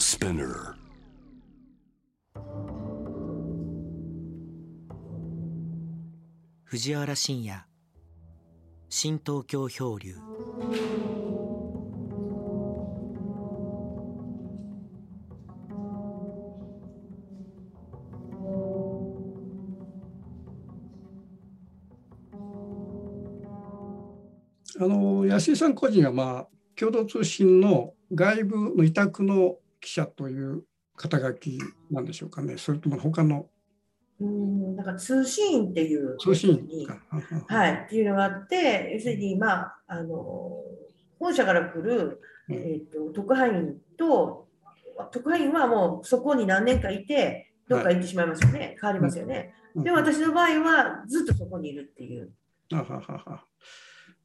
Spinner. 藤原信也新東京漂流あの安井さん個人は、まあ、共同通信の外部の委託の記者という肩書きなんでしょうかね、それとも他のうん、なんか通信員っていう通信にか。はい、っていうのがあって、要するに、まあ、あの本社から来る、うんえー、と特派員と、特派員はもうそこに何年かいて、どっか行ってしまいますよね、変わりますよね。うんで、私の場合はずっとそこにいるっていう。あははは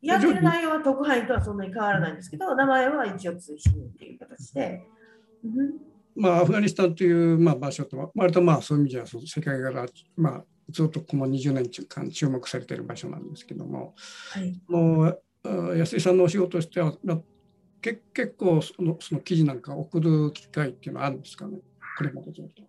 やってる内容は特派員とはそんなに変わらないんですけど、名前は一応通信員っていう形で。うんまあ、アフガニスタンという、まあ、場所と、割とまあそういう意味ではその世界から、まあ、ずっとこの20年間注目されている場所なんですけども、はいもうあ安井さんのお仕事としては、まあけ結構そのその記事なんか送る機会っていうのはあるんですかね、これまでずっと。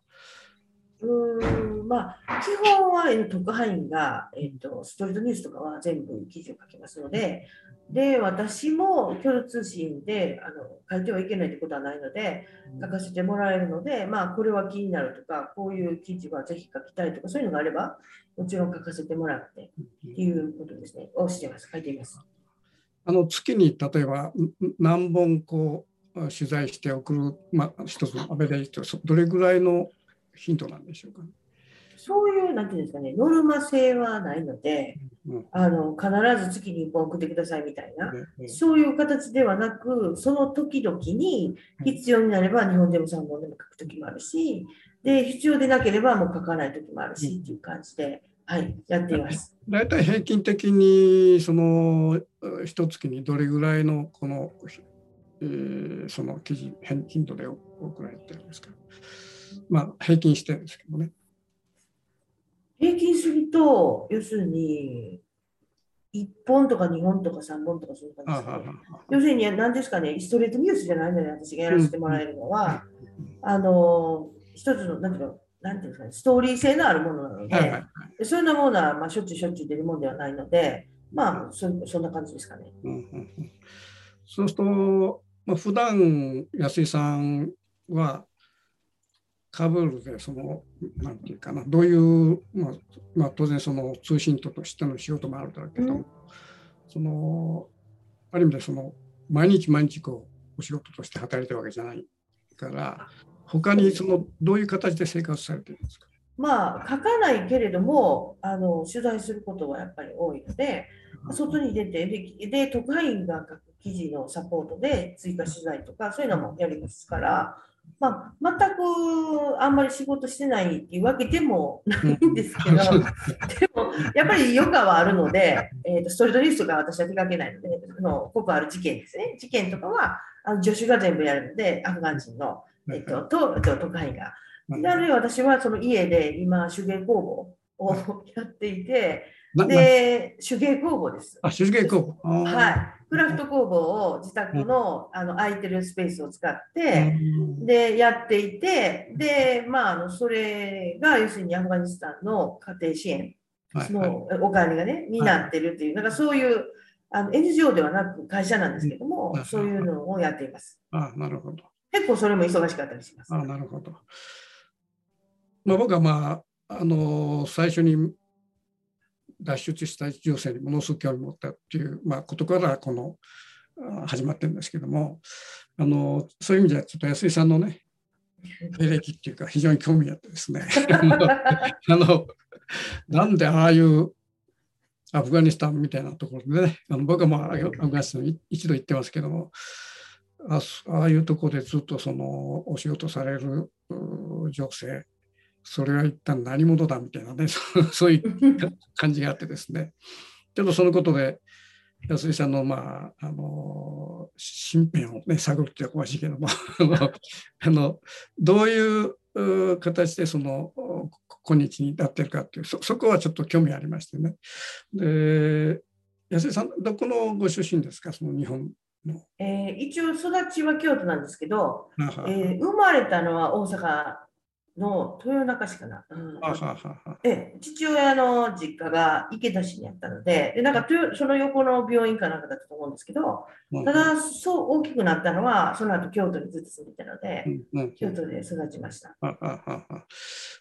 うんまあ、基本は特派員が、えーと、ストリートニュースとかは全部記事を書きますので、で私も共通信であの書いてはいけないということはないので、書かせてもらえるので、まあ、これは気になるとか、こういう記事はぜひ書きたいとか、そういうのがあれば、もちろん書かせてもらってっていうことですね、をしています、書いています。あの月に例えば何本こう取材して送る、まあ、一つのアベレージとどれぐらいのヒントなんでしょうか、そういう、なんていうんですかね、ノルマ性はないので、うん。あの必ず月に1本送ってくださいみたいな。でそういう形ではなく、その時々に必要になれば日本でも3本でも書く時もあるし、で必要でなければもう書かない時もあるしっていう感じで、はい、やっています。大体平均的にそのえ一月にどれぐらいのこの、えーその記事変頻度で送られてるんですか？まあ平均してるんですけどね。平均すると、要するに、1本とか2本とか3本とかそういう感じですね。要するに何ですかね、ストレートニュースじゃないので私がやらせてもらえるのは、あの、一つの、なんていうの、なんていうんですかね、ストーリー性のあるものなので、はいはいでそういうようなものは、まあ、しょっちゅうしょっちゅう出るものではないので、まあ、そそんな感じですかね。うんうんうんそうすると、まあ、普段安井さんはカブールでそのなんていうかなどういう、まあまあ、当然その通信ととしての仕事もあるだろうけども、うん。そのある意味でその毎日毎日こうお仕事として働いてるわけじゃないから他にそのどういう形で生活されてるんですか？まあ、書かないけれども、あの取材することはやっぱり多いので、外に出てで、で特派員が書く記事のサポートで追加取材とか、そういうのもやりますから、まあ、全くあんまり仕事してないっていうわけでもないんですけど、でもやっぱり余暇はあるので、えー、とストリートニュースとかは私は手掛けないので、その濃くある事件ですね、事件とかはあの助手が全部やるので、アフガン人の、えー、ととえっと特派員が。であるいは私はその家で今手芸工房をやっていて、ななで手芸工房です。あ手芸工房はい。クラフト工房を自宅のあの空いてるスペースを使っいて、でやっていて、で、まあ、あのそれが要するにアフガニスタンの家庭支援はいのお金がね、になってるっていう、なんかそういうあの NGO ではなく会社なんですけどもうん、そういうのをやっています。あなるほど。結構それも忙しかったりします。あなるほど。まあ、僕はまあ、あの最初に脱出した情勢にものすごく興味を持ったっていう、まあ、ことからこのあ始まってるんですけどもあのそういう意味ではちょっと安井さんのね経歴っていうか非常に興味があってですね。あのなんでああいうアフガニスタンみたいなところでねあの僕はまあアフガニスタンに一度行ってますけどもあああいうところでずっとそのお仕事されるう女性それは一旦何者だみたいなね そうそういう感じがあってですね。ちょっとそのことで安井さんのまああの身辺をね探るっていうのは詳しいけども あのどういうう形でそのこ今日に至ってるかっていうそそこはちょっと興味ありましてね。で安井さんどこのご出身ですか？その日本えー一応育ちは京都なんですけど、えー生まれたのは大阪の豊中市かな。うん。ええ。父親の実家が池田市にあったので、でなんか豊その横の病院かなんかだったと思うんですけど、ただ、そう大きくなったのは、その後京都にずっと住んでいたのでう、んうん。京都で育ちました。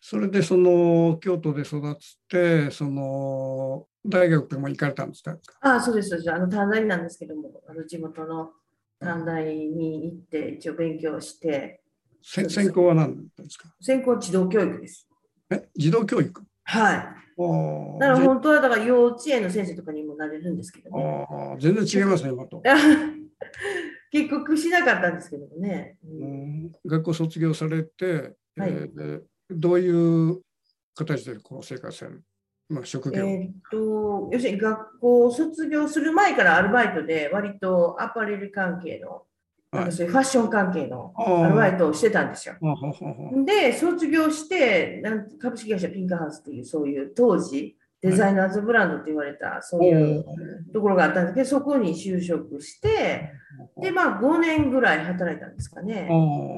それでその京都で育ってその大学も行かれたんですか？ああ、そうです、そうです。あの短大なんですけども、あの地元の短大に行って、一応勉強して、せ専攻は何ですか？専攻児童教育です。え？児童教育？はい。おーだから本当はだから幼稚園の先生とかにもなれるんですけどぜね。あー全然違いますね今と。結局しなかったんですけどもね。ううんん学校卒業されて、はいえーどういう形でこう生活される、まあ、職え業、ーっと、要するに学校を卒業する前からアルバイトで割とアパレル関係の、なんかそういうファッション関係のアルバイトをしてたんですよ。で、卒業して、なん株式会社ピンクハウスっていう、そういう当時、デザイナーズブランドって言われた、そういうところがあったんですけど、そこに就職して、で、まあ5年ぐらい働いたんですかね。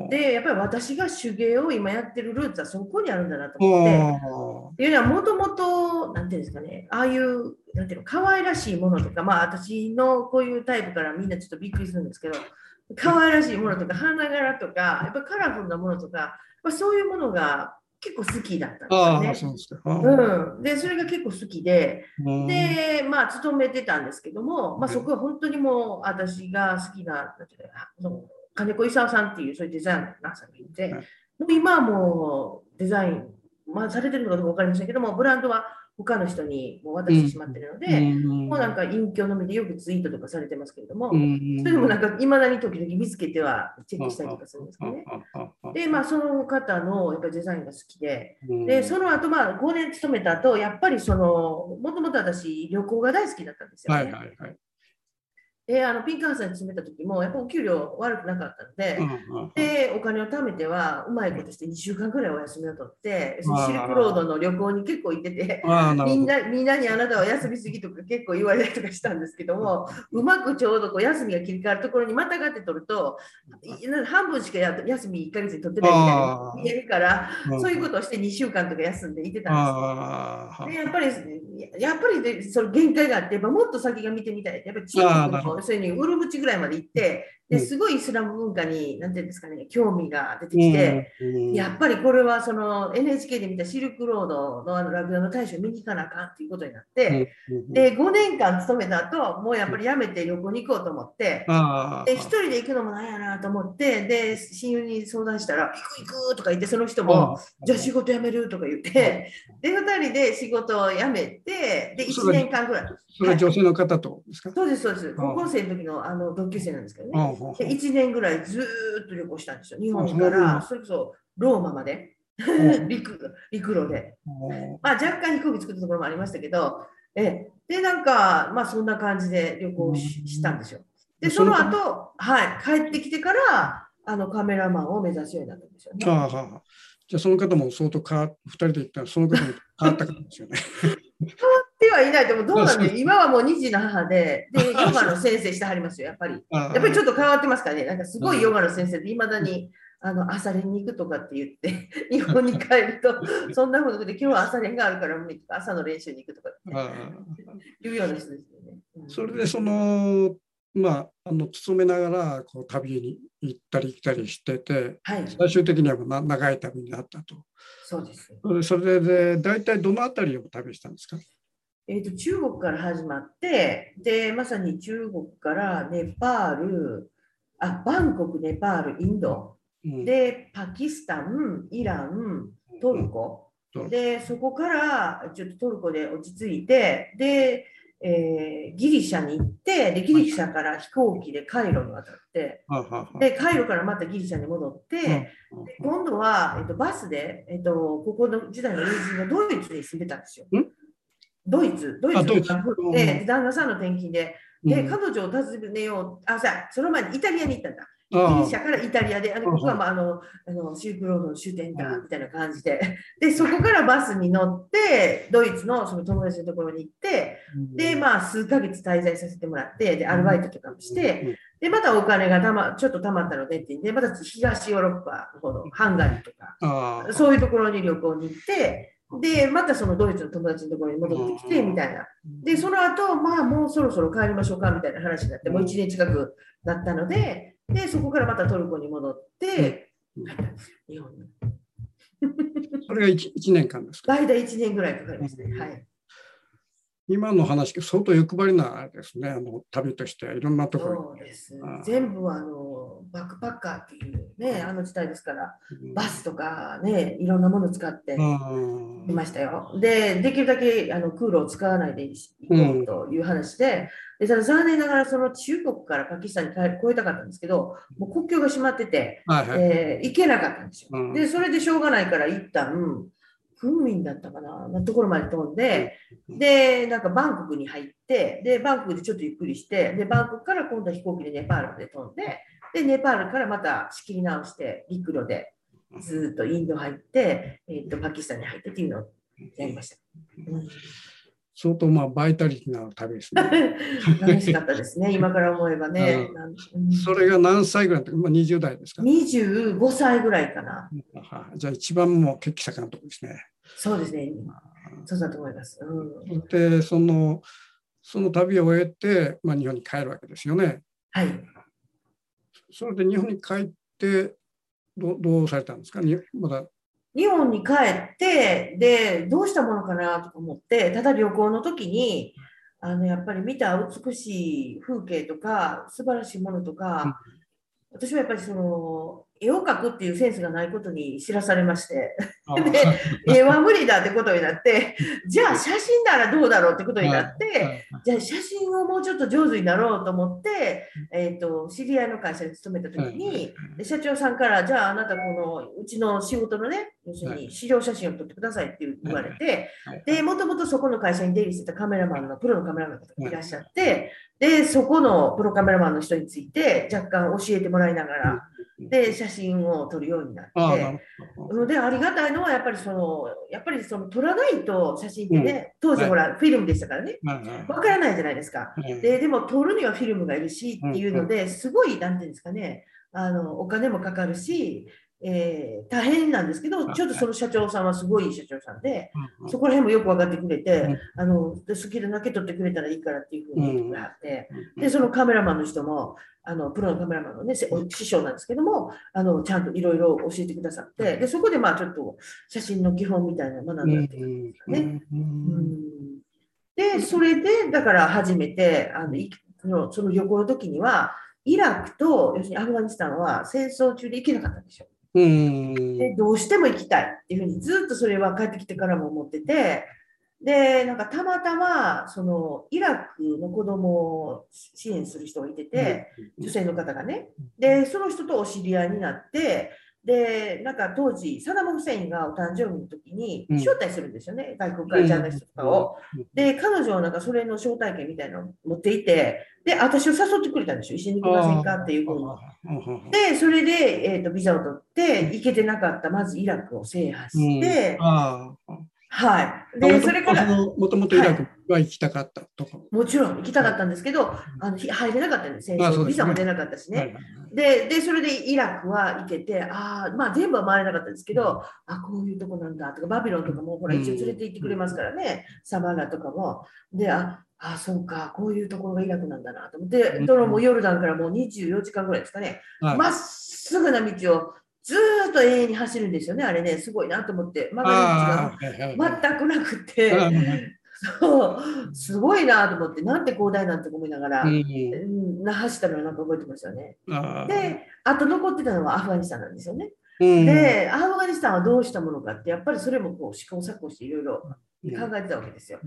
で、やっぱり私が手芸を今やってるルーツはそこにあるんだなと思って。っていうのはもともと、なんていうんですかね、ああいう、なんていうの、可愛らしいものとか、まあ私のこういうタイプからみんなちょっとびっくりするんですけど、可愛らしいものとか、花柄とか、やっぱカラフルなものとか、まあ、そういうものが結構好きだったんですよね。そうですか。あー。うん、でそれが結構好きで、うん。で、まあ、勤めてたんですけども、まあ、そこは本当にもう、私が好きな、その金子勲さんっていう、そういうデザイナーさんがいて、はい。もう今はもうデザイン、まあ、されてるのかどうか分かりませんけども、ブランドは他の人にもう渡してしまってるので、もうなんか隠居のみでよくツイートとかされてますけれども、うんそれでもなんか、いまだに時々見つけてはチェックしたりとかするんですけどね。で、まあ、その方のやっぱりデザインが好きで、で、その後、まあ、5年勤めた後、やっぱりその、もともと私、旅行が大好きだったんですよね。はいはいはい。で、あの、ピンクハウスに勤めた時も、やっぱお給料悪くなかったので、うんで、お金を貯めては、うまいことして2週間ぐらいお休みを取って、あーシルクロードの旅行に結構行ってて。みんなみんなにあなたは休みすぎとか結構言われたりとかしたんですけども、うまくちょうどこう休みが切り替わるところにまたがって取ると、半分しかや休み1ヶ月に取ってないみたいあーに見えるから、うんそういうことをして2週間とか休んでいてたんですよ。でやっぱり、やっぱりでその限界があって、やっぱもっと先が見てみたい。やっぱり要する、にウルムチぐらいまで行って、ですごいイスラム文化に、なんていうんですかね、興味が出てきて、うん。やっぱりこれはその NHK で見たシルクロードのラグダの大使を見に行かなあかんっていうことになって、うん。で、5年間勤めた後、もうやっぱり辞めて旅行に行こうと思って、で、一人で行くのもなんやなと思って、で、親友に相談したら、行く行くとか言って、その人も、じゃあ仕事辞めるとか言って、で、2人で仕事を辞めて、で、1年間ぐらい。それは女性の方とですか？そうです、そうです。高校生の時のあの同級生なんですけどね。で1年ぐらいずーっと旅行したんですよ。日本から、それこそローマまで、陸陸路で。まあ、若干飛行機作ったところもありましたけど、えで、なんか、まあ、そんな感じで旅行したんですよ。で、その後、はい、帰ってきてから、あのカメラマンを目指すようになったんですよね。ああじゃあその方も相当変わ2人で行ったらその方も変わったからですよね。ではいない。と思う、どうなんで、今はもう2児の母で、で、ヨガの先生してはりますよ、やっぱり。ややっぱりちょっと変わってますからね、なんかすごいヨガの先生で、いまだに、あの朝練に行くとかって言って、日本に帰ると、そんなことで、今日は朝練があるから朝の練習に行くとかってあいうような人ですよね。うん。それでそのまああの勤めながらこう旅に行ったり来たりしててはい、最終的にはな長い旅になったと。そうです。それで大体どのあたりを旅したんですか？えー、と中国から始まってで、まさに中国からネパール、あバンコク、ネパール、インド、うん。で、パキスタン、イラン、トルコ。トル、コ。で、そこからちょっとトルコで落ち着いて、で、えーギリシャに行ってで、ギリシャから飛行機でカイロに渡って、で、カイロからまたギリシャに戻って、今度は、えっと、バスで、えっと、ここの時代の友人がドイツに住んでたんですよ。ん？ドイツ、ドイツでで旦那さんの転勤で、で、うん彼女を訪ねよう、あ、さあ、その前にイタリアに行ったんだ。ギあリシャからイタリアで、あのうん。ここは、まあ、あのあのシルクロードの終点だみたいな感じで、でそこからバスに乗って、ドイツのその友達のところに行って、で、まあ、数ヶ月滞在させてもらって、で、アルバイトとかもして、で、またお金がたまちょっと貯まったのでって言って、また東ヨーロッパの方のハンガリーとか。そういうところに旅行に行って、で、またそのドイツの友達のところに戻ってきて、みたいな。で、その後、まあもうそろそろ帰りましょうかみたいな話になって、もう1年近くなったので、で、そこからまたトルコに戻って、帰ったんですよ、日本に。それが 1, 一年間ですか？大体1年ぐらいかかりましたね。はい。今の話、相当欲張りなですね。あの旅としていろんなところそうですあー。全部あのバックパッカーっていうね、あの時代ですから、に。バスとかね、いろんなもの使ってうんいましたよ。で、できるだけあの空路を使わないで行こうという話で、でただ残念ながらその中国からパキスタンに帰越えたかったんですけど、もう国境が閉まってて、はいはい。えー行けなかったんですよ。うんで、それでしょうがないから一旦、フンミンだったかな、なところまで飛んで、で、なんかバンコクに入って、で、バンコクでちょっとゆっくりして、で、バンコクから今度は飛行機でネパールまで飛んで、で、ネパールからまた仕切り直して、陸路でずーっとインド入って、えっとパキスタンに入ってっていうのをやりました。うん相当まあバイタリティな旅ですね。楽しかったですね、今から思えばね。それが何歳ぐらいの時、まあ、20代ですか、25歳ぐらいかな。はいじゃあ一番もう血気盛んなところですね。そうですね。そうだと思います。うん、で、その、その旅を終えて、まあ、日本に帰るわけですよね。はい。それで日本に帰って、どうどうされたんですか？にまだ、日本に帰って、で、どうしたものかなとか思って、ただ旅行の時に、あの、やっぱり見た美しい風景とか、素晴らしいものとか、私はやっぱりその、絵を描くっていうセンスがないことに知らされまして、で絵は無理だってことになって、じゃあ写真ならどうだろうってことになって、じゃあ写真をもうちょっと上手になろうと思って、えっ、と、知り合いの会社に勤めた時に、で社長さんから、じゃああなたこのうちの仕事のね、要するに資料写真を撮ってくださいって言われて、で、もともとそこの会社に出入りしてたカメラマンの、プロのカメラマンがい。らっしゃって、で、そこのプロカメラマンの人について若干教えてもらいながら、で、写真を撮るようになって。でありがたいのはやっぱりそのやっぱりその撮らないと写真ってね、当時ほら、フィルムでしたからね。はいはいわからないじゃないですか。はいででも撮るにはフィルムがいるしっていうのですごいなんていうんですかねあのお金もかかるし、えー大変なんですけどちょっとその社長さんはすごい社長さんでうんそこら辺もよく分かってくれて、うん。あので好きでだけ撮ってくれたらいいからっていうふうに言ってくれはって。うん。で、そのカメラマンの人も、あのプロのカメラマンのね、師匠なんですけども、あのちゃんといろいろ教えてくださって、で、そこでまあちょっと写真の基本みたいなのを学んだっていうでそれで、だから初めて、あのいそのその旅行の時には、イラクと、要するにアフガニスタンは戦争中で行けなかったんですよ。うん。で、どうしても行きたいっていうふうにずっとそれは帰ってきてからも思ってて、で、なんかたまたま、そのイラクの子供を支援する人がいてて、女性の方がね、で、その人とお知り合いになって、で、なんか当時、サダム・フセインがお誕生日の時にうん招待するんですよね、外国からジャーナリストとかを。うんで、彼女はなんかそれの招待券みたいなのを持っていて、で、私を誘ってくれたんですよ、一緒に行きませんかっていうふうに。に。で、それで、えー、とビザを取って、行けてなかった、まずイラクを制覇して、ああ。はい。で、それから、もともとイラクは行きたかったとか。もちろん行きたかったんですけど、あのひ入れなかったんです、ね。ビザも出なかったしね。はいはいでで、それでイラクは行けて、ああ、まあ全部は回れなかったんですけど、あこういうとこなんだとか、バビロンとかもほらうん一応連れて行ってくれますからね、サバラとかも。で、ああ、そうか、こういうところがイラクなんだなと思って、うん。どのもヨルダンからもう24時間ぐらいですかね、はい。まっすぐな道をずーっと永遠に走るんですよね、あれね、すごいなと思って、曲がああはいはいり道が全くなくて、そう。すごいなと思って、なんて広大なんて思いながら、うん。走ったのをなんか覚えてますよね。で、あと残ってたのはアフガニスタンなんですよね。うん。で、アフガニスタンはどうしたものかって、やっぱりそれもこう試行錯誤していろいろ考えてたわけですよ。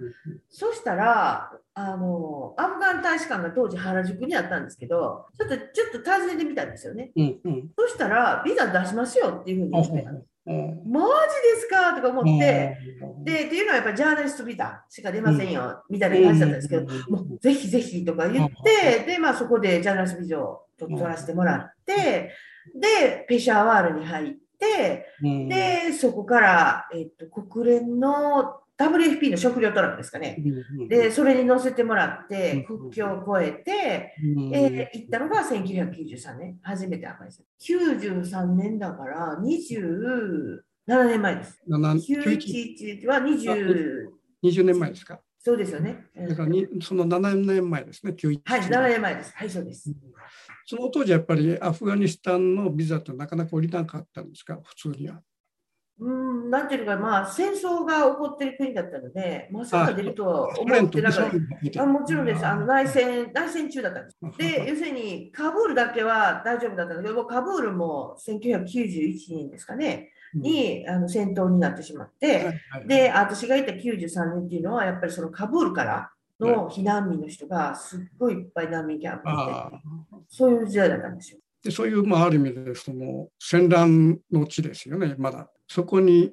そしたら、あの、アフガン大使館が当時原宿にあったんですけど、ちょっと、ちょっと訪ねてみたんですよね。うんうん。そしたら、ビザ出しますよっていうふうに言って、うんマジですかとか思って、で、っていうのはやっぱりジャーナリストビザしか出ませんよ、みたいな感じだったんですけど、もうぜひぜひとか言って、で、まあそこでジャーナリストビザを取らせてもらって、で、ペシャワールに入って、うん。で、そこから、えっと、国連の WFP の食料トラックですかね。で、それに乗せてもらって、うん国境を越えて、うんえー行ったのが1993年、初めてアフガニスタン。93年だから27年前です。7 91 911は20、20年前ですか？そうですよね。うんだからにその7年前ですね、91はい、7年前です。はい、そうです。その当時やっぱりアフガニスタンのビザってなかなか降りなかったんですか、普通には。うん、なんていうのか、まあ、戦争が起こってる国だったので、まさか出るとは思ってなかった。あもちろんです。あの内戦。戦、内戦中だったんです。で、要するにカブールだけは大丈夫だったんだけど、カブールも1991年ですかね、にあの戦闘になってしまって、で、私がいた93年っていうのは、やっぱりそのカブールからの避難民の人がすっごいいっぱい難民キャンプにいて、ああそういう時代だったんですよ。でそういう、まあ、ある意味でその戦乱の地ですよね、まだ。そこに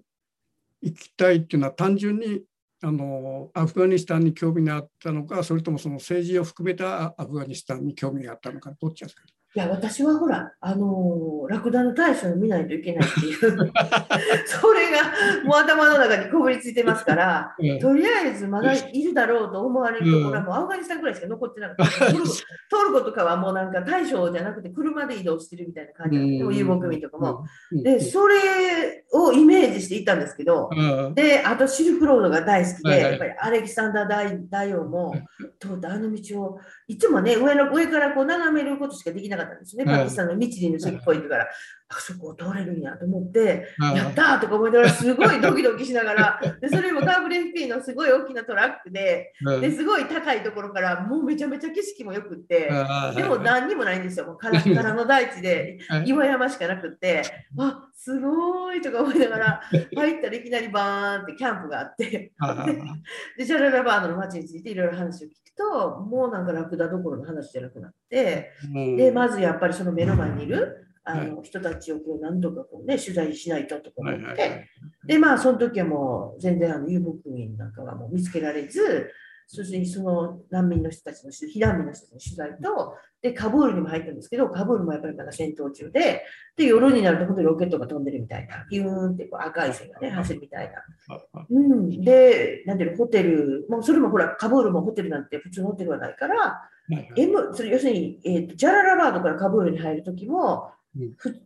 行きたいっていうのは単純にあのアフガニスタンに興味があったのか、それともその政治を含めたアフガニスタンに興味があったのか、どっちですか。いや、私はほら、あのーラクダの大将を見ないといけないっていう、それがもう頭の中にこぶりついてますから、え えとりあえずまだいるだろうと思われるところはもうアフガニスタンぐらいしか残ってなかった。トルコトルコとかはもうなんか大将じゃなくて車で移動してるみたいな感じで遊牧民とかも。うん。で、それをイメージしていったんですけど、うん。で、あとシルクロードが大好きで、やっぱりアレキサンダー大大王も通ったあの道を、いつもね、上の上からこう眺めることしかできなかったんですね。はいパキスタンの道チェックポイントから、あそこを通れるんやと思って、あやったーとか思いながら、すごいドキドキしながら、でそれも WFP のすごい大きなトラックで、うん。ですごい高いところから、もうめちゃめちゃ景色もよくって、あでも何にもないんですよ、もう空空の大地ではい岩山しかなくって、あすごいとか思いながら、入ったらいきなりバーンってキャンプがあって、あでジャララバードの街についていろいろ話を聞くと、もうなんかラクダどころの話じゃなくなって、うん。で、まずやっぱりその目の前にいるあの人たちをこう何とかこう、ね、取材しないととか思って、で、まあ、その時はもう全然あの遊牧民なんかはもう見つけられず、そしてその難民の人たちの取避難民の人たちの取材と、で、カブールにも入ったんですけど、カブールもやっぱりまだ戦闘中で、で、夜になると本当にロケットが飛んでるみたいな、ビューンってこう赤い線がね、走るみたいな。うん、で、なんていうの、ホテル、もうそれもほら、カブールもホテルなんて普通のホテルはないから、M、それ要するに、えーと、ジャララバードからカブールに入るときも、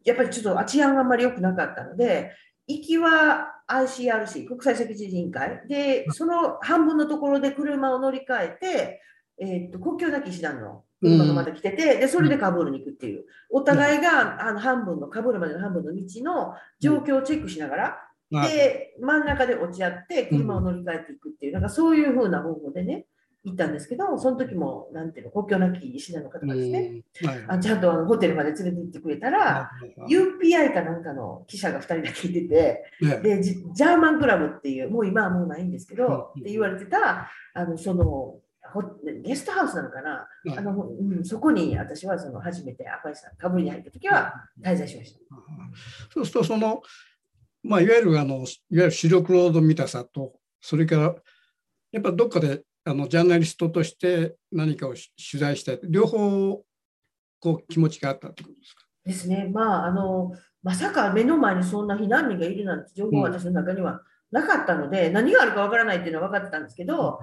やっぱりちょっと治安があんまり良くなかったので、行きは ICRC、国際赤十字委員会、で、その半分のところで車を乗り換えて、えーと国境なき師団の車がまた来てて、で、それでカブールに行くっていう、お互いがあの半分の、カブールまでの半分の道の状況をチェックしながら、あで、真ん中で落ち合って、車を乗り換えていくっていう、なんかそういう風な方法でね、行ったんですけど、その時も、なんていうの、国境なき師団の方がですね、あちゃんとあのホテルまで連れて行ってくれたら、UPI かなんかの記者が2人だけいてて、ねでジジャーマンクラブっていう、もう今はもうないんですけど、うん。って言われてた、あのそのホゲストハウスなのかな、はい。あのうん、そこに私はその初めてアフガニスタン、カブールに入った時は滞在しました。そうするとその、まあ、いわゆるあのいわゆる視力ロード見たさとそれからやっぱどっかであのジャーナリストとして何かをし取材したい両方こう気持ちがあったってことですか？ですね、まああの、まさか目の前にそんな避難民がいるなんて情報は私の中にはなかったので、何があるかわからないっていうのは分かってたんですけど、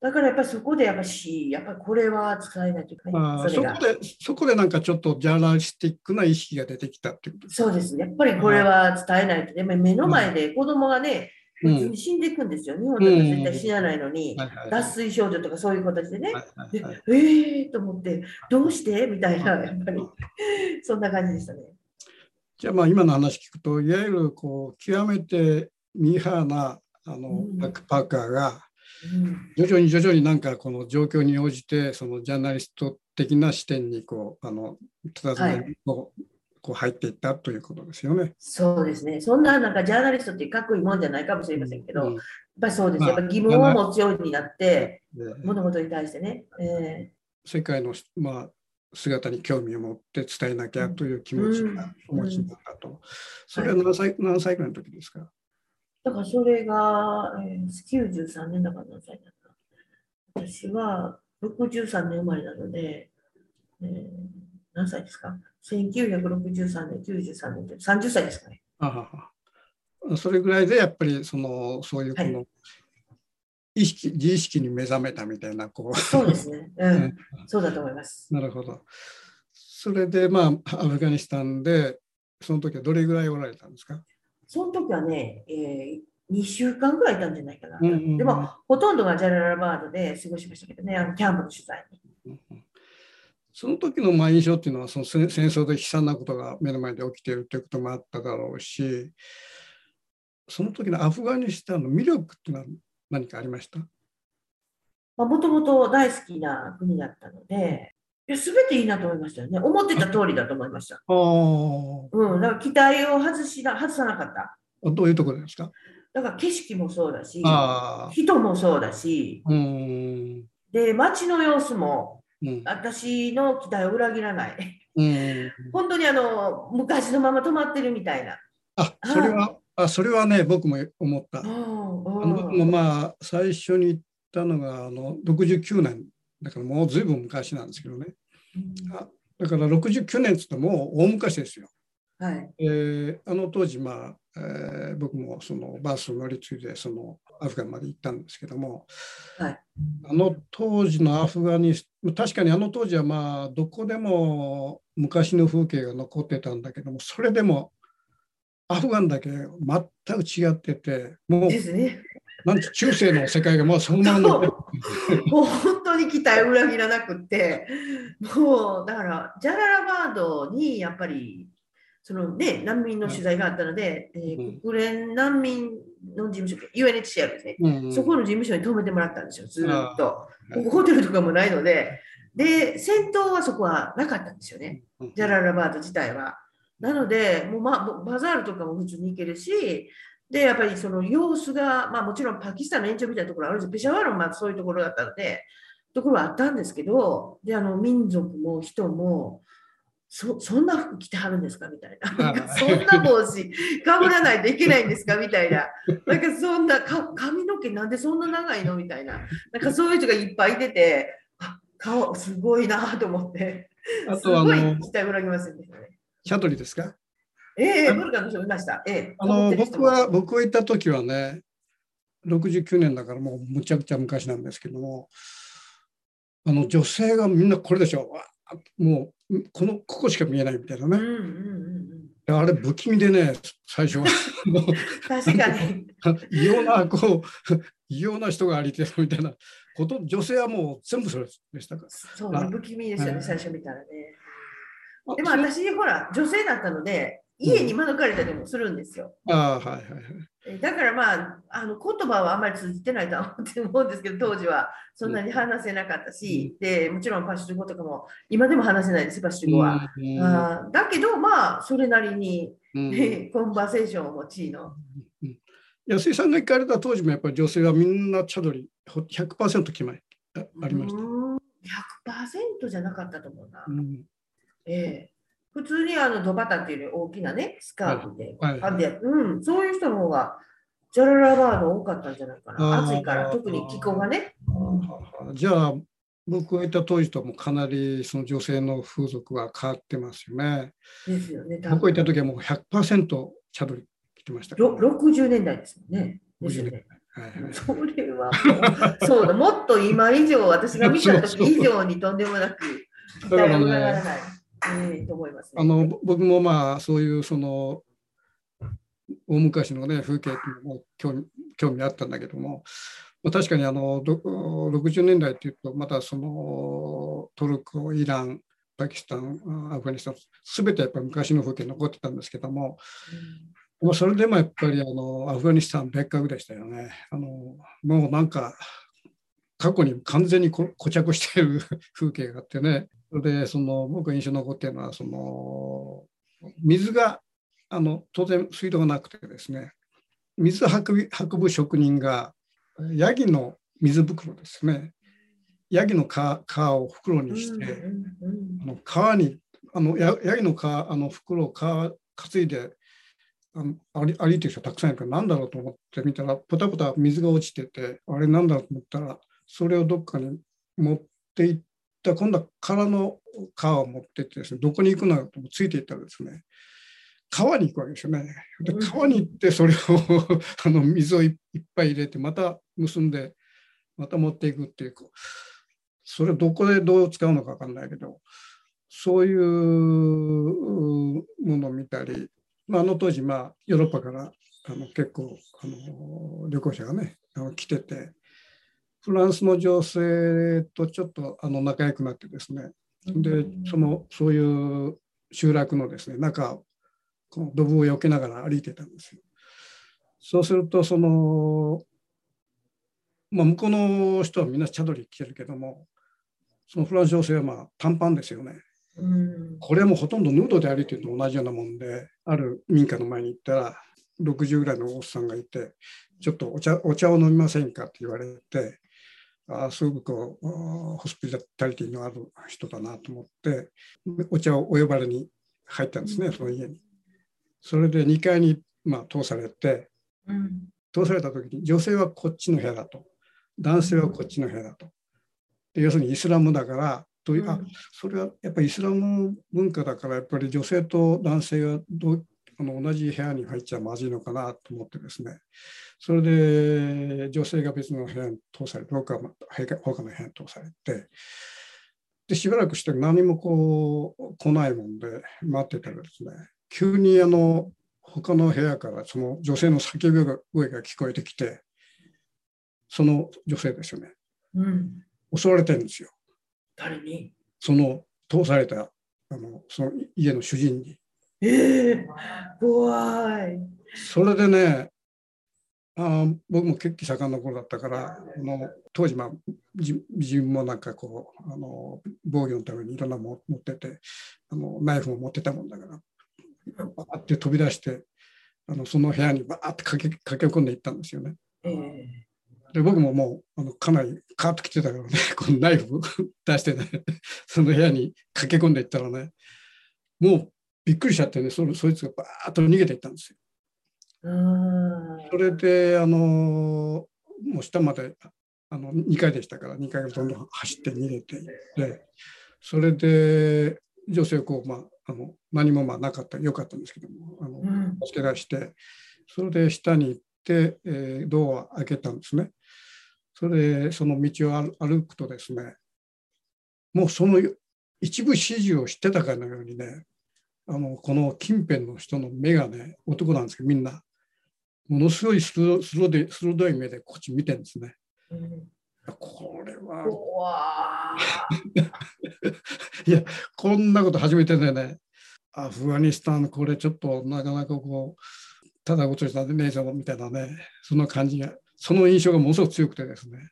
だからやっぱりそこでやっぱし、やっぱりこれは伝えないといけない。あーそこでそこでなんかちょっとジャーナリスティックな意識が出てきたってこと。そうですね、やっぱりこれは伝えないと、でも目の前で子供がね、うん普通に死んでいくんですよ。日本だと絶対死なないのに、脱水症状とかそういう形でね。ではいえーと思って、どうして？みたいな、やっぱり、そんな感じでしたね。じゃあまあ今の話聞くといわゆるこう極めてミーハーなあのうん。バックパーカーがうん。徐々に徐々になんかこの状況に応じてそのジャーナリスト的な視点にこうあのただねこう入っていったということですよね。そうですね。そんななんかジャーナリストってかっこいいもんじゃないかもしれませんけど、うんやっぱりそうです。まあやっぱ疑問を持つようになって、で物事に対してね。え世界の、まあ、姿に興味を持って伝えなきゃという気持ちがお持ちになったと。それは何歳何歳くらいの時ですか？ーだからそれが、えー、93年だから何歳だった私は63年生まれなので、えー何歳ですか？?1963 年、93年で30歳ですかね。あそれぐらいでやっぱりそのそういうこの、は意識自意識に目覚めたみたいなこうそうですね。うん。そうだと思います。なるほど。それでまあアフガニスタンでその時はどれぐらいおられたんですか？その時はね、えー、2週間ぐらいいたんじゃないかな。うんうんうんでも、ほとんどがジャララバードで過ごしましたけどね、あのキャンプの取材に。その時のまあ印象っていうのはその戦戦争で悲惨なことが目の前で起きているということもあっただろうしその時のアフガニスタンの魅力っていうのは何かありました？もともと大好きな国だったので、いや全ていいなと思いましたよね。思ってた通りだと思いました。うん、だから期待を外しな外さなかった。あどういうところですか？だから景色もそうだし、人もそうだし、うーんで、街の様子もうん私の期待を裏切らない。うん本当にあの昔のまま止まってるみたいな。あそれはあそれはね僕も思った。あうんのうん僕もまあ最初に行ったのがあの69年だからもうずいぶん昔なんですけどねあだから69年っつってもう大昔ですよ。はい。えーあの当時、まあえー僕もそのバスを乗り継いでそのアフガンまで行ったんですけども、はい。あの当時のアフガニス確かにあの当時はまあどこでも昔の風景が残ってたんだけどもそれでもアフガンだけ全く違っててもうですね。なんて中世の世界がもうそのまま残って。もう本当に期待を裏切らなくって、もうだから、ジャララバードにやっぱり、そのね、難民の取材があったので、えーうん国連難民の事務所、UNHCR ですね、うんそこの事務所に泊めてもらったんですよ、ずーっと。ここホテルとかもないので、で、戦闘はそこはなかったんですよね、うんジャララバード自体は。なので、もう、まあ、バザールとかも普通に行けるし、で、やっぱりその様子が、まあもちろんパキスタンの延長みたいなところあるんですペシャワールもまあそういうところだったので、ところはあったんですけど、で、あの民族も人も、そそんな服着てはるんですかみたいな。そんな帽子かぶらないといけないんですか？みたいな。なんかそんなか髪の毛なんでそんな長いの？みたいな。なんかそういう人がいっぱいいてて、あ顔すごいなと思って。あすごいとあの期待裏切りませんでしたね。シャトリですか？ええブルガの人いました。ええあの僕は僕が行った時はね69年だからもうむちゃくちゃ昔なんですけどもあの女性がみんなこれでしょわあもうこのここしか見えないみたいなねうんうんうんうん。あれ不気味でね最初は確かに。異様なこう異様な人が歩いてるみたいなこと女性はもう全部それでしたかそうね、不気味ですよね、はい最初見たらね。ら。でも私、ほら、女性だったので、家に招かれたりもするんですよ。ああはいはいはい。えだからまあ、あの言葉はあまり通じてないとは思って思うんですけど、当時はそんなに話せなかったし、でもちろんパッシュ語とかも今でも話せないです、パッシュ語は。うんあーだけど、まあ、それなりに、うんコンバセーションを用いの。安井さんが行かれた当時もやっぱり女性はみんなチャドリ100%決まりあありました。うーん100%じゃなかったと思うな。うんええ普通にあのドバタっていうより大きなね、スカートで、はいはいうん、そういう人の方が、ジャララバード多かったんじゃないかな。暑いから、特に気候がね。じゃあ僕がいた当時ともかなりその女性の風俗は変わってますよね。ですよね。多僕がいた分時はもう100%チャドリ着てましたからろ60年代ですもんね。ですよね。はいはいそれはそうだ、もっと今以上、私が見た時 以上にとんでもなく、期待が裏切らない、ええと思いますね。あのぼ僕もまあそういうその大昔のね風景っていうのも興味興味あったんだけども、まあ、確かにあのど60年代っていうとまたそのトルコイランパキスタンアフガニスタン全てやっぱり昔の風景残ってたんですけども、まあ、それでもやっぱりあのアフガニスタン別格でしたよね。あのもうなんか過去に完全にこ固着している 風景があってね。それでその僕が印象に残っているのはその水があの当然水道がなくてですね水運び運ぶ職人がヤギの水袋ですね。ヤギの皮皮を袋にして、あの川にあのやヤギの皮あの袋を皮担いであの歩いてる人たくさんいるから何だろうと思ってみたらポタポタ水が落ちててあれ何だろうと思ったらそれをどっかに持っていった今度は殻の皮を持ってってですねどこに行くのよとついていったらですね川に行くわけですよね。でうん川に行ってそれを あの水をいいっぱい入れてまた結んでまた持っていくっていうそれどこでどう使うのか分かんないけどそういうものを見たり、まあ、あの当時、まあ、ヨーロッパからあの結構あの旅行者がねあの来ててフランスの女性とちょっとあの仲良くなってですねでそのそういう集落のですね中このドブを避けながら歩いてたんですよ。そうするとその、まあ、向こうの人はみんなチャドリ着てるけどもそのフランス女性はまあ短パンですよね。これはもうほとんどヌードで歩いてるのと同じようなもんである民家の前に行ったら60ぐらいのおっさんがいてちょっとお茶お茶を飲みませんかって言われてあすごくこうホスピタリティのある人だなと思ってお茶をお呼ばれに入ったんですね、その家に。それで2階に、まあ、通されて、うん、通された時に女性はこっちの部屋だと男性はこっちの部屋だと。で要するにイスラムだからという、あそれはやっぱりイスラム文化だからやっぱり女性と男性がどあの同じ部屋に入っちゃまずいのかなと思ってですねそれで女性が別の部屋に通されて僕は他の部屋に通されてでしばらくして何もこう来ないもんで待ってたらですね急にあの他の部屋からその女性の叫び声が聞こえてきてその女性ですよね、うん、襲われてるんですよ。誰に？その通されたあのその家の主人に。ええー、怖い。それでねあ僕も血気盛んな頃だったからあの当時、まあ、自分もなんかこうあの防御のためにいろんなもの持っててあのナイフも持ってたもんだからバーって飛び出してあのその部屋にバーって駆け駆け込んでいったんですよね。えー、で僕ももうあのかなりカーッと来てたからね このナイフ出してねその部屋に駆け込んでいったらねもうびっくりしちゃってねそそいつがバーッと逃げていったんですよ。それであのもう下まであの2階でしたから2階がどんどん走って逃げていってそれで女性をこう、まあ、あの何もまあなかったよかったんですけどもあの助け出してそれで下に行って、えー、ドアを開けたんですね。それでその道を歩くとですねもうその一部始終を知ってたかのようにねあのこの近辺の人の目がね男なんですけどみんなものすごい鋭い目でこっち見てるんですね。うん、これは いやこんなこと初めてでねアフガニスタンこれちょっとなかなかこうただごとしたねえぞみたいなねその感じがその印象がものすごく強くてですね。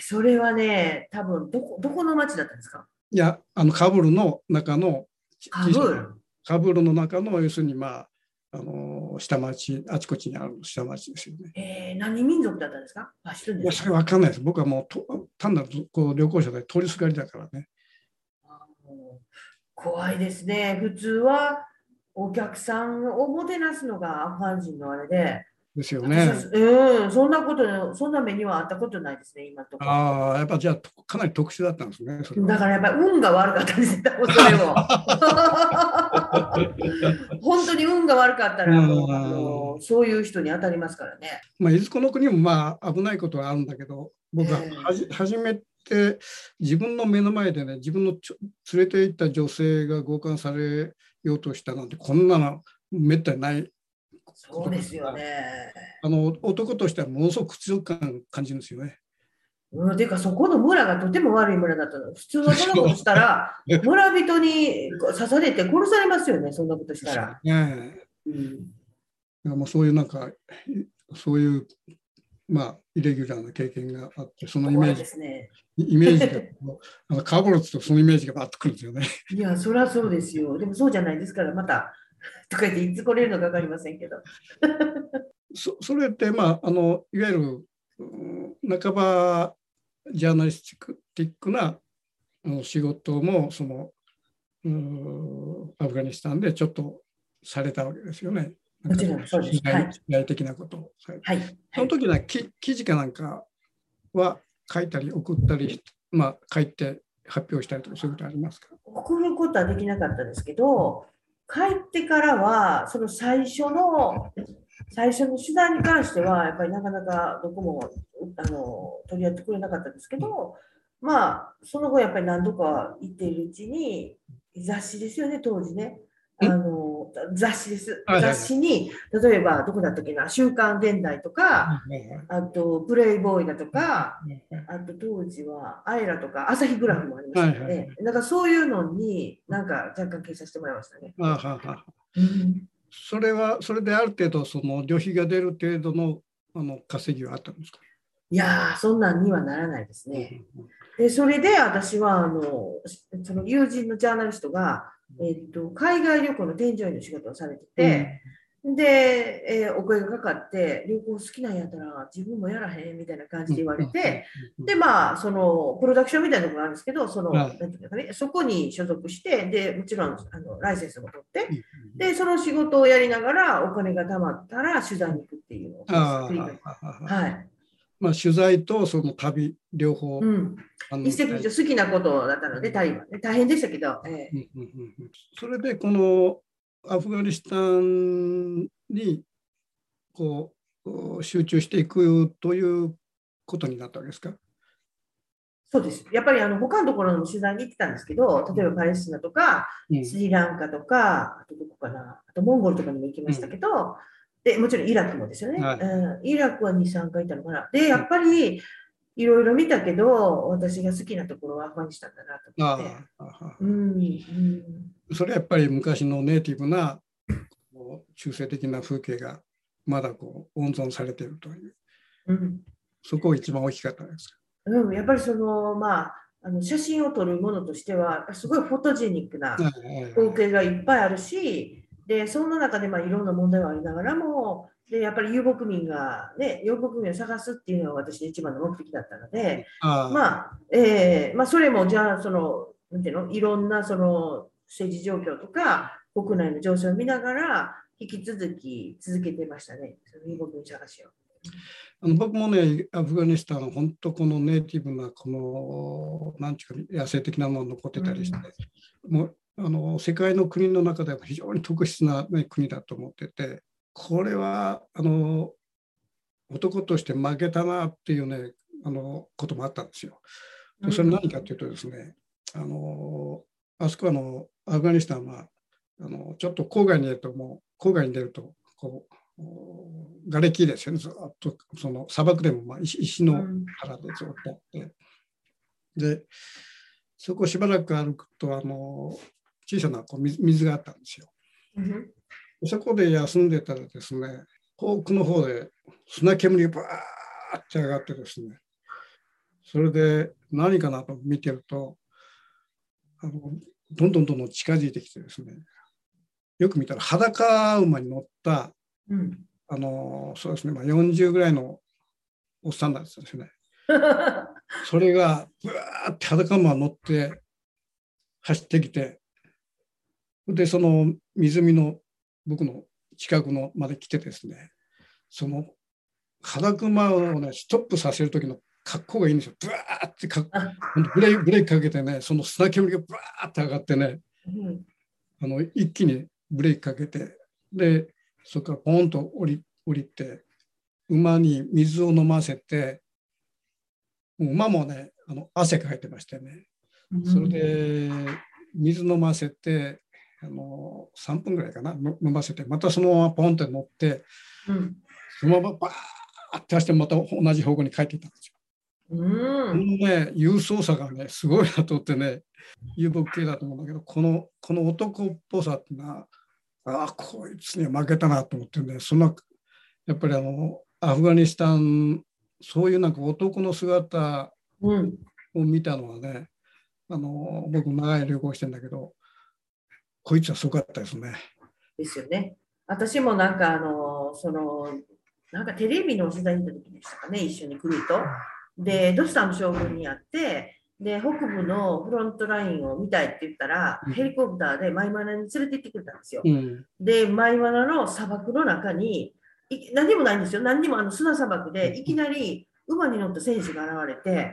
それはね多分どこどこの町だったんですか？いやあのカブルの中のカブル？カブルの中の要するにまああの下町、あちこちにある下町ですよね。えー、何民族だったんですか？あいや、それわかんないです。僕はもうと単なるこう旅行者で通りすがりだからね。怖いですね。普通はお客さんをもてなすのがアフガン人のあれで、ですよね。うん、そんなこと、そんな目にはあったことないですね、今とああ、やっぱじゃあ、かなり特殊だったんですね。だからやっぱり運が悪かったですね、それも。本当に運が悪かったら、もうそういう人に当たりますからね。まあ、いずこの国もまあ危ないことはあるんだけど、僕ははじ、初めて自分の目の前でね、自分のちょ連れて行った女性が強姦されようとしたなんて、こんなのめったにないそうですよね。あの男としてはものすごく屈辱感感じるんですよね。うん、ていうかそこの村がとても悪い村だったの。普通はそんなことしたら 村人に刺されて殺されますよね、そんなことしたら。ねうん、もうそういうなんかそういうまあイレギュラーな経験があってそのイメージ、ね、イメージがあのカーボロツとそのイメージがバッとくるんですよね。いやそりゃそうですよ。でもそうじゃないですからまた とか言っていつ来れるのか分かりませんけど。そそれってまああのいわゆる、半ばジャーナリスティックな仕事もそのアフガニスタンでちょっとされたわけですよね。もちろんそうです。はい、的なことをされて、はい、その時は記事かなんかは書いたり送ったり、まあ、書いて発表したりとかそういうことありますか？送ることはできなかったですけど、帰ってからは、その最初の、最初の取材に関しては、やっぱりなかなかどこもあの取り合ってくれなかったんですけど、まあその後やっぱり何度か行っているうちに雑誌ですよね当時ね。あの雑誌です、雑誌に例えばどこだったっけな「週刊現代」とかあと「プレイボーイ」だとかあと当時は「アイラ」とか「朝日グラフ」もありましたので、はいはいなんかそういうのになんか若干掲載してもらいましたね。あははそれはそれである程度その旅費が出る程度のあの稼ぎはあったんですか、いやーそんなんにはならないですね。でそれで私はあのその友人のジャーナリストが、えっと海外旅行の添乗員の仕事をされてて、で、えーお声がかかって旅行好きなんやったら自分もやらへんみたいな感じで言われて、でまあそのプロダクションみたいなのがあるんですけどその、はい。なんていうのかね、そこに所属してでもちろんあのライセンスも取ってでその仕事をやりながらお金が貯まったら取材に行くっていうのをまあ取材とその旅両方、うん、あの一石二鳥好きなことだったので、タリバンね、大変でしたけど、ええ。うんうんうんうん。それでこのアフガニスタンにこう集中していくということになったわけですか？そうです。やっぱりあの他のところの取材に行ってたんですけど、例えばパレスチナとか、うん。スリランカとか、あとどこかな、あとモンゴルとかにも行きましたけど、でもちろんイラクもですよね、はい。うん。イラクは2、3回行ったのかな。で、やっぱりいろいろ見たけど、私が好きなところはアフガニスタンだなとあ思って。うんうん。それはやっぱり昔のネイティブな中性的な風景がまだこう温存されているという。うん。そこが一番大きかったですか？うん、やっぱりその、まあ、あの写真を撮るものとしては、すごいフォトジェニックな光景がいっぱいあるし、でそんな中でまあいろんな問題はありながらも、でやっぱり遊牧民が、ね、遊牧民を探すっていうのが私の一番の目的だったので、まあえーまあ、それもじゃあその、なんていうの、いろんなその政治状況とか、国内の情勢を見ながら、引き続き続けてましたね、その遊牧民探しを。あの僕もねアフガニスタンは本当このネイティブなこのなんていうか野生的なもの残ってたりして、もうあの世界の国の中でも非常に特殊な、ね、国だと思っててこれはあの男として負けたなっていうねあのこともあったんですよ。でそれ何かというとですね、あのあそこはあのアフガニスタンはあのちょっと郊外に出るともう郊外に出るとこう瓦礫ですよね。ずっとその砂漠でもまあ石石のうん原でずっとあって。でそこをしばらく歩くとあの小さなこう水水があったんですよ。うんそこで休んでたらですね遠くの方で砂煙がバーって上がってですねそれで何かなと見てるとあのどんどんどんどん近づいてきてですねよく見たら裸馬に乗ったうんあのそうですね、まあ、40ぐらいのおっさんなんですよね。それがぶわーって裸馬乗って走ってきてでその湖の僕の近くのまで来てですねその裸馬をねストップさせる時の格好がいいんですよ。ぶわーってかブレーキブレーキかけてねその砂煙がぶわーって上がってねうん。あの一気にブレーキかけてでそこからポンと降り降りて馬に水を飲ませて馬もねあの汗かいてましてね。それで水飲ませてあの3分ぐらいかな。の飲ませてまたそのままポンって乗ってうん。そのままバーって走ってまた同じ方向に帰っていったんですよ。うこのんね勇壮さがねすごいなと思ってね遊牧系だと思うんだけどこのこの男っぽさってのはああこいつには負けたなと思ってねそんなやっぱりあのアフガニスタンそういうなんか男の姿うん。を見たのはねあの僕長い旅行してんだけどこいつはすごかったですね。ですよね。私もなんかあのそのなんかテレビの取材に行った時でしたかね一緒に来ると。でドスタンの将軍に会ってで北部のフロントラインを見たいって言ったらうんヘリコプターでマイマナに連れて行ってくれたんですよ。うんでマイマナの砂漠の中にい何にもないんですよ何にもあの砂砂漠でいきなり馬に乗った選手が現れてはいはいは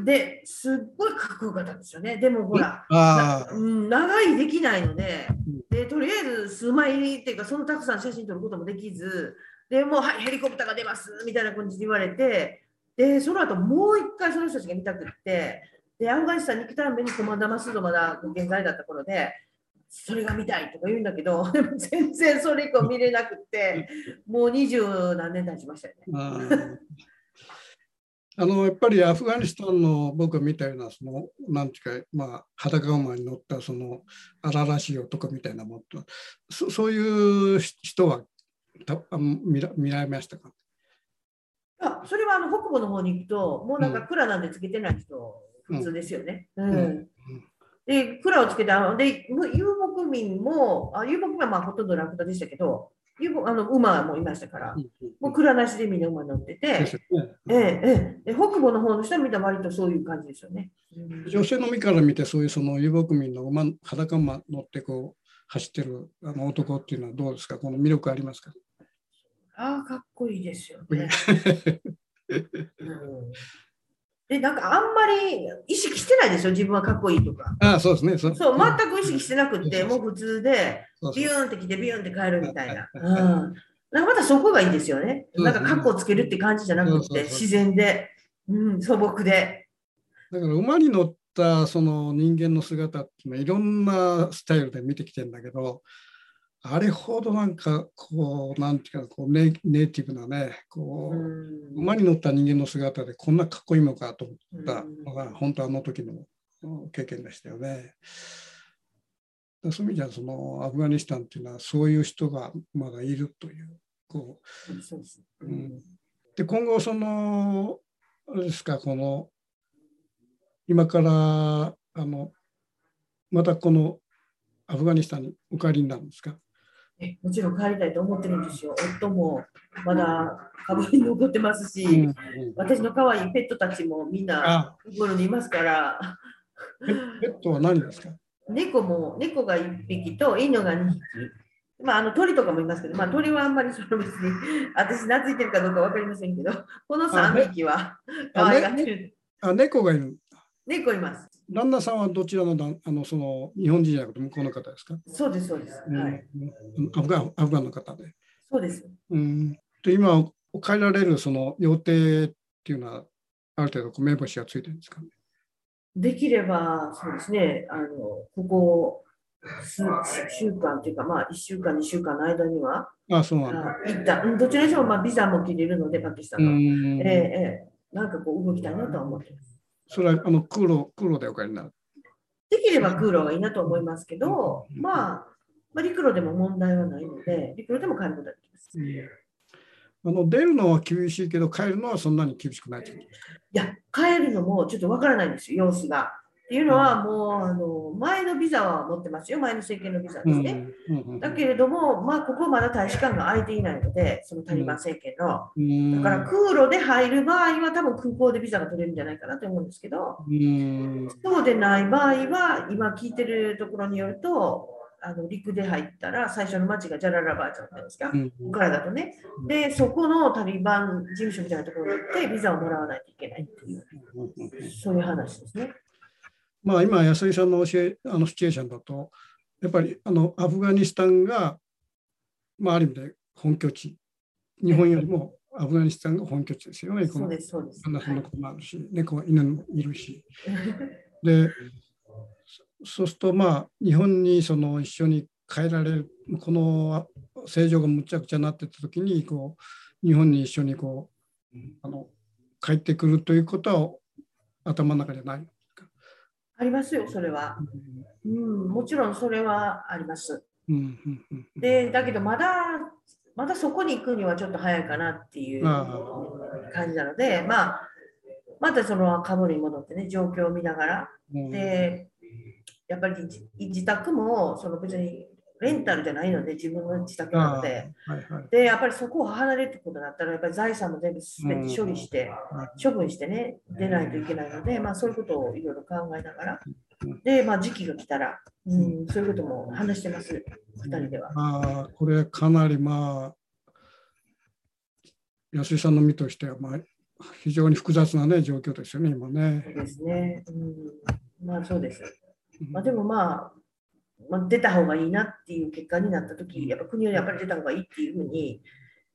い、ですっごいかっこよかったんですよね。でもほら長いできないのでうん。でとりあえず数枚っていうかそのたくさん写真撮ることもできずでもう、はい、ヘリコプターが出ますみたいな感じで言われてで、その後もう一回その人たちが見たくって、で、アフガニスタンに来たためにコマンダマスドまだ現在だった頃で、それが見たいとか言うんだけど、全然それ以降見れなくって、もう二十何年経ちましたよね。あのやっぱりアフガニスタンの僕が見たようなそのなんていうかまあ裸馬に乗ったその荒々しい男みたいなものとそそういう人はたあ見ら見られましたか？あそれはあの北部の方に行くと、もうなんか蔵なんてつけてない人、普通ですよね。うん。ん。で、蔵をつけて、あのでむ遊牧民も、あ遊牧民はまあほとんどラクダでしたけど、あの馬もいましたから、もう蔵なしでみんな馬乗ってて、ええええ、で北部の方の人は見たら割とそういう感じですよね。うん。女性の身から見てそういうその遊牧民の馬裸馬乗ってこう走ってるあの男っていうのはどうですか？この魅力ありますか？ああ、かっこいいですよね。うんで、なんかあんまり意識してないですよ、自分はかっこいいとか。ああそうですねそそう、全く意識してなくって、もう普通で、ビューンって来て、ビューンって帰るみたいな。うん。なんかまたそこがいいですよね。うんなんか格好つけるって感じじゃなくて、自然で、うん、素朴で。だから馬に乗ったその人間の姿っていうのはいろんなスタイルで見てきてるんだけどあれほどなんかこうなんていうかこうネネイティブなねこうう、ん。馬に乗った人間の姿でこんなかっこいいのかと思ったうん。のが本当あの時のうん経験でしたよね。そういう意味じゃそのアフガニスタンっていうのはそういう人がまだいるというこうそうん。で今後そのあれですかこの今からあのまたこのアフガニスタンにお帰りになるんですか？えもちろん帰りたいと思ってるんですよ。夫もまだカブに残ってますし、うんうん私の可愛いペットたちもみんなゴルにいますから、ペペットは何ですか？猫も猫が1匹と犬が2匹。まあ、あの鳥とかもいますけど、まあ、鳥はあんまりその別に私懐いてるかどうか分かりませんけど、この3匹は可愛がってる。あ猫がいる猫います。旦那さんはどちらのだあのその日本人じゃなくて向こうの方ですか、そうです、そうです。うんはい。アフガンアフガンの方で。そうです。うん、で今帰られるその予定っていうのはある程度こう目星がついてるんですかね？できれば、そうですね、あのここ数週間というか、まあ、1週間、2週間の間には、あそうなんだ。あ一旦うんどちらにしても、まあ、ビザも切れるので、パキスタンの。うんええええなんかこう動きたいなとは思ってます。それはあの空路空路でお帰りになる。できれば空路がいいなと思いますけど、うんまあ、まあ、陸路でも問題はないので、陸路でも帰ることができます。いあの出るのは厳しいけど帰るのはそんなに厳しくないってことですか？や、帰るのもちょっとわからないんですよ、様子が。っていうのは、もうあの前のビザは持ってますよ、前の政権のビザですね。だけれども、まあ、ここまだ大使館が開いていないので、そのタリバン政権の。うん。だから空路で入る場合は、多分空港でビザが取れるんじゃないかなと思うんですけど、うん。そうでない場合は、今聞いてるところによると、あの陸で入ったら、最初の町がジャララバージャンなんですか、うん。からだとね。で、そこのタリバン事務所みたいなところに行って、ビザをもらわないといけないっていう、そういう話ですね。まあ今安井さんの教えあのシチュエーションだとやっぱりあのアフガニスタンが、まあ、ある意味で本拠地日本よりもアフガニスタンが本拠地ですよね。このそんのこともあるし、猫犬もいるし。でそそうするとまあ日本にその一緒に帰られるこの正常がむちゃくちゃになってた時にこう日本に一緒にこうあの帰ってくるということは頭の中じゃない。ありますよ、それは。うん、もちろんそれはあります。で、だけどまだ、まだそこに行くにはちょっと早いかなっていうあ感じなので、まあ、またそのカブに戻ってね、状況を見ながら、うん。で、やっぱり自自宅もその別にレンタルじゃないので、自分の自宅なので、あはいはい。で、やっぱりそこを離れてことだったら、やっぱり財産も全部すべて処理して、処分してね、出ないといけないので、まあそういうことをいろいろ考えながら、で、まあ時期が来たら、うん、そういうことも話してます、二人では。まあこれかなりまあ安井さんの身としてはまあ非常に複雑なね状況ですよね今そうね。ですね。うん、まあそうです。まあでもまあ、まあ、出た方がいいなっていう結果になったとき、やっぱ国はやっぱり出た方がいいっていうふうに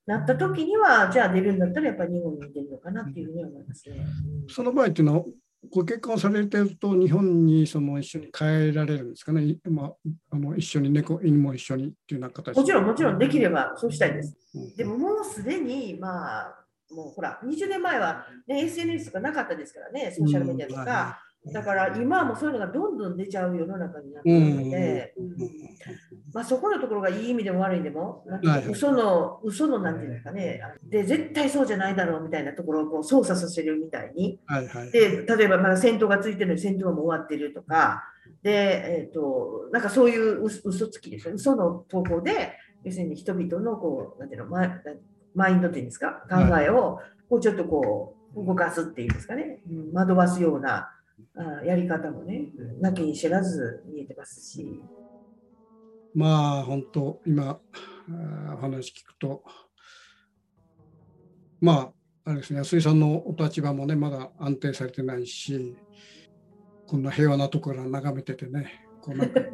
なった時には、じゃあ出るんだったらやっぱり日本に出るのかなっていうふうに思いますね。その場合っていうのは、ご結婚されてると日本にその一緒に帰られるんですかね、まあ、あの一緒に猫、犬も一緒にっていうような形もちろん、もちろんできればそうしたいです。うん。でももうすでに、まあ、もうほら、20年前は、ね、SNS とかなかったですからね、ソーシャルメディアとか。だから今はもうそういうのがどんどん出ちゃう世の中になっているので、うんまあ、そこのところがいい意味でも悪いでも、なんか嘘の、嘘のなんていうんですかね、で、絶対そうじゃないだろうみたいなところをこう操作させるみたいに。で、例えばまだ戦闘がついてるのに戦闘はもう終わってるとか、で、えっ、と、なんかそういう嘘嘘つきですよ。嘘の投稿で、要するに人々のこう、なんていうの、マイマインドっていうんですか、考えを、こうちょっとこう、動かすっていうんですかね、うん惑わすようなあやり方もね、なきに知らず見えてますし。まあ本当今お話聞くとまああれですね安井さんのお立場もねまだ安定されてないしこんな平和なところから眺めててねこうなんか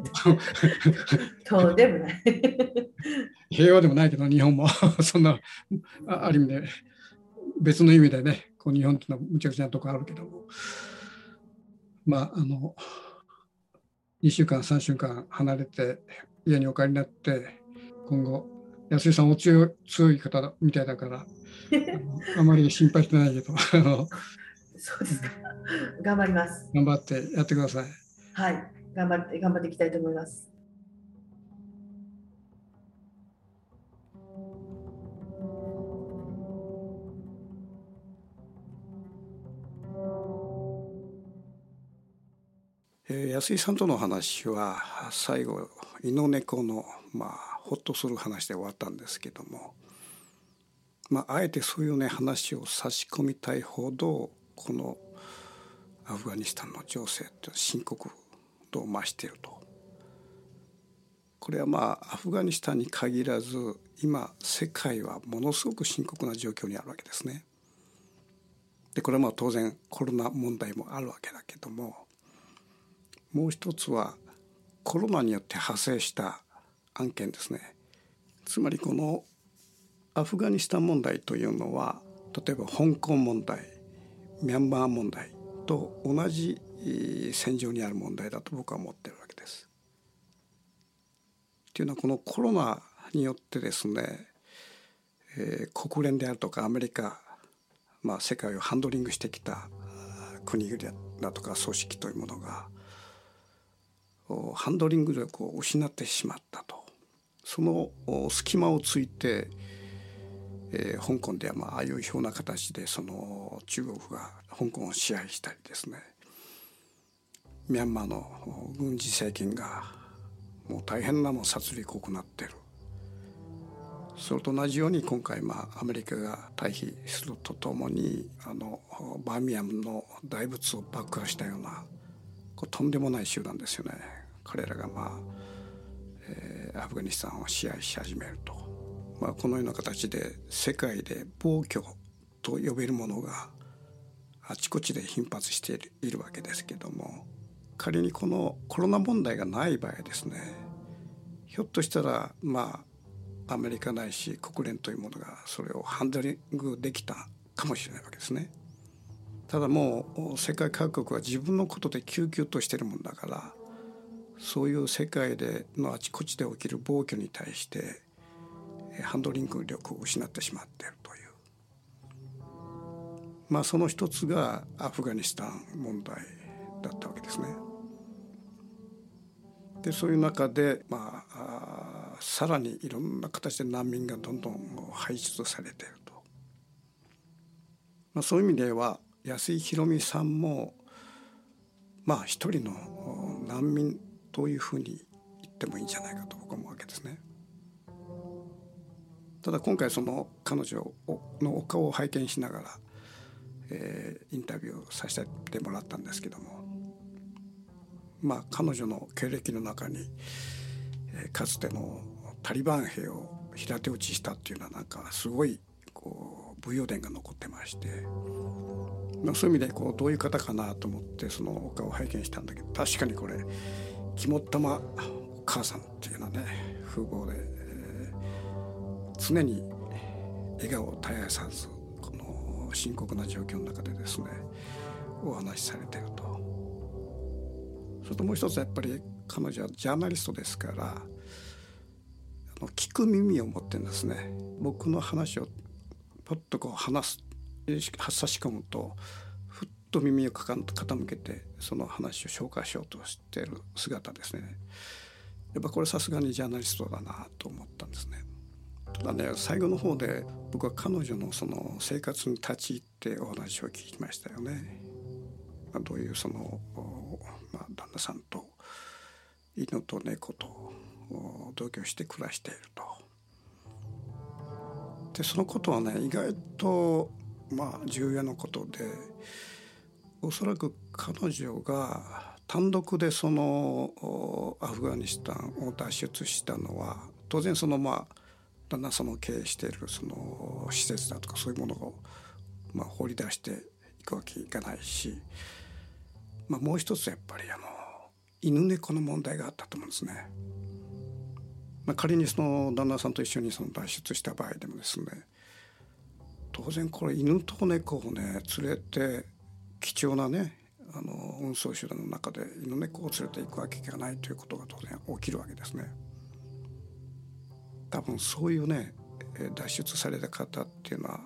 とんでもない。平和でもないけど日本も そんなあある意味で別の意味でねこう日本っていうのはむちゃくちゃなとこあるけどもまああの2週間3週間離れて家にお帰りになって今後安井さんお強い強い方だみたいだからあのあまり心配してないけどあのそうですか。頑張ります。頑張ってやってください。はい。頑張って、頑張っていきたいと思います。安井さんとの話は最後犬猫のまあほっとする話で終わったんですけども、まあ、あえてそういうね話を差し込みたいほどこのアフガニスタンの情勢って深刻度を増していると。これはまあアフガニスタンに限らず今世界はものすごく深刻な状況にあるわけですね。でこれはまあ当然コロナ問題もあるわけだけどももう一つはコロナによって派生した案件ですねつまりこのアフガニスタン問題というのは例えば香港問題ミャンマー問題と同じ戦場にある問題だと僕は思ってるわけです。というのはこのコロナによってですね、えー国連であるとかアメリカ、まあ、世界をハンドリングしてきた国々だとか組織というものがハンドリング力を失ってしまったと。その隙間をついて、えー香港ではまあああいうような形でその中国が香港を支配したりですね。ミャンマーの軍事政権がもう大変なも殺戮を行っている。それと同じように今回まあアメリカが退避するとともにあのバーミヤンの大仏を爆破したようなこうとんでもない集団ですよね。彼らがまあ、えーアフガニスタンを支配し始めると、まあ、このような形で世界で暴挙と呼べるものがあちこちで頻発しているいるわけですけども仮にこのコロナ問題がない場合ですねひょっとしたらまあアメリカないし国連というものがそれをハンドリングできたかもしれないわけですね。ただもう世界各国は自分のことで救急としてるもんだからそういう世界でのあちこちで起きる暴挙に対してハンドリング力を失ってしまっているというまあその一つがアフガニスタン問題だったわけですね。でそういう中で、まあ、あさらにいろんな形で難民がどんどん排出されていると、まあ、そういう意味では安井博美さんもまあ一人の難民というふうに言ってもいいんじゃないかと僕は思うわけですね。ただ今回その彼女のお顔を拝見しながら、えーインタビューをさせてもらったんですけどもまあ彼女の経歴の中に、えーかつてのタリバン兵を平手打ちしたっていうのはなんかすごいこう武勇伝が残ってまして、まあ、そういう意味でこうどういう方かなと思ってそのお顔を拝見したんだけど確かにこれ肝っ玉お母さんっていうようなね風貌で、えー常に笑顔を絶やさずこの深刻な状況の中でですねお話しされてると。それともう一つやっぱり彼女はジャーナリストですから聞く耳を持ってんですね。僕の話をポッとこう話す差し込むとと耳を傾けてその話を消化しようとしている姿ですねやっぱこれさすがにジャーナリストだなと思ったんですね。ただね最後の方で僕は彼女のその生活に立ち入ってお話を聞きましたよね。まあ、どういうその、まあ、旦那さんと犬と猫と同居して暮らしていると。でそのことはね意外とまあ重要なことでおそらく彼女が単独でそのアフガニスタンを脱出したのは当然そのまあ旦那さんの経営しているその施設だとかそういうものをまあ放り出していくわけいかないし、まあ、もう一つやっぱりあの犬猫の問題があったと思うんですね。まあ、仮にその旦那さんと一緒にその脱出した場合でもですね当然これ犬と猫をね連れて貴重なねあの運送手段の中で犬猫を連れていくわけがないということが当然起きるわけですね。多分そういうね脱出された方っていうのは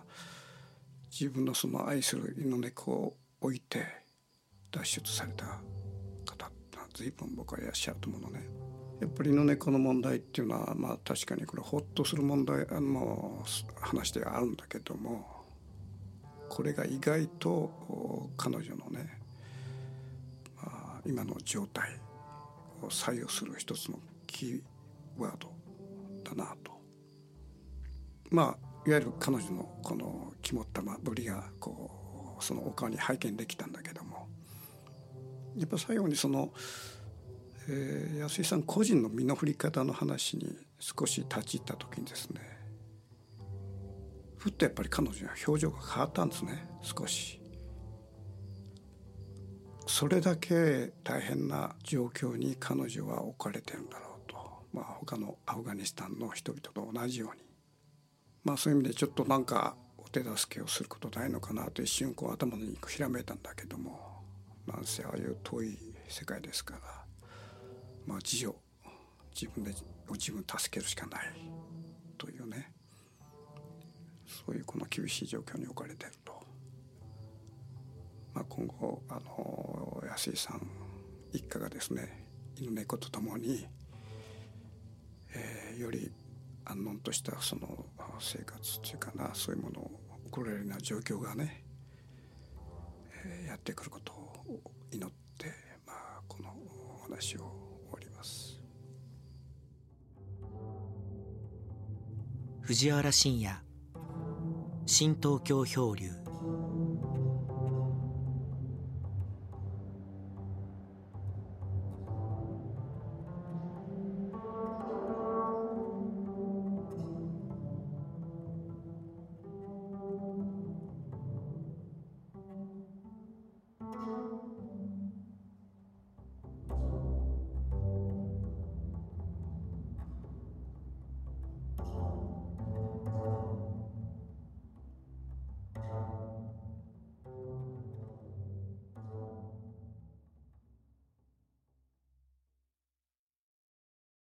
自分のその愛する犬猫を置いて脱出された方って随分僕はいらっしゃると思うのね。やっぱり犬猫の問題っていうのはまあ確かにこれほっとする問題あの話ではあるんだけどもこれが意外と彼女のね、まあ、今の状態を左右する一つのキーワードだなと。まあいわゆる彼女のこの肝っ玉ぶりがこうそのお顔に拝見できたんだけどもやっぱ最後にその、えー、安井さん個人の身の振り方の話に少し立ち入った時にですねふっとやっぱり彼女の表情が変わったんですね。少し。それだけ大変な状況に彼女は置かれてるんだろうと。まあ、他のアフガニスタンの人々と同じように、まあ、そういう意味でちょっとなんかお手助けをすることないのかなと一瞬こう頭にひらめいたんだけども。なんせああいう遠い世界ですから、まあ、自助。自分で自分助けるしかない。そういうこの厳しい状況に置かれていると、まあ、今後あの安井さん一家がですね犬猫とともにえー、より安穏としたその生活っていうかなそういうものを送られるような状況がね、えー、やってくることを祈って、まあ、このお話を終わります。藤原信也新東京漂流。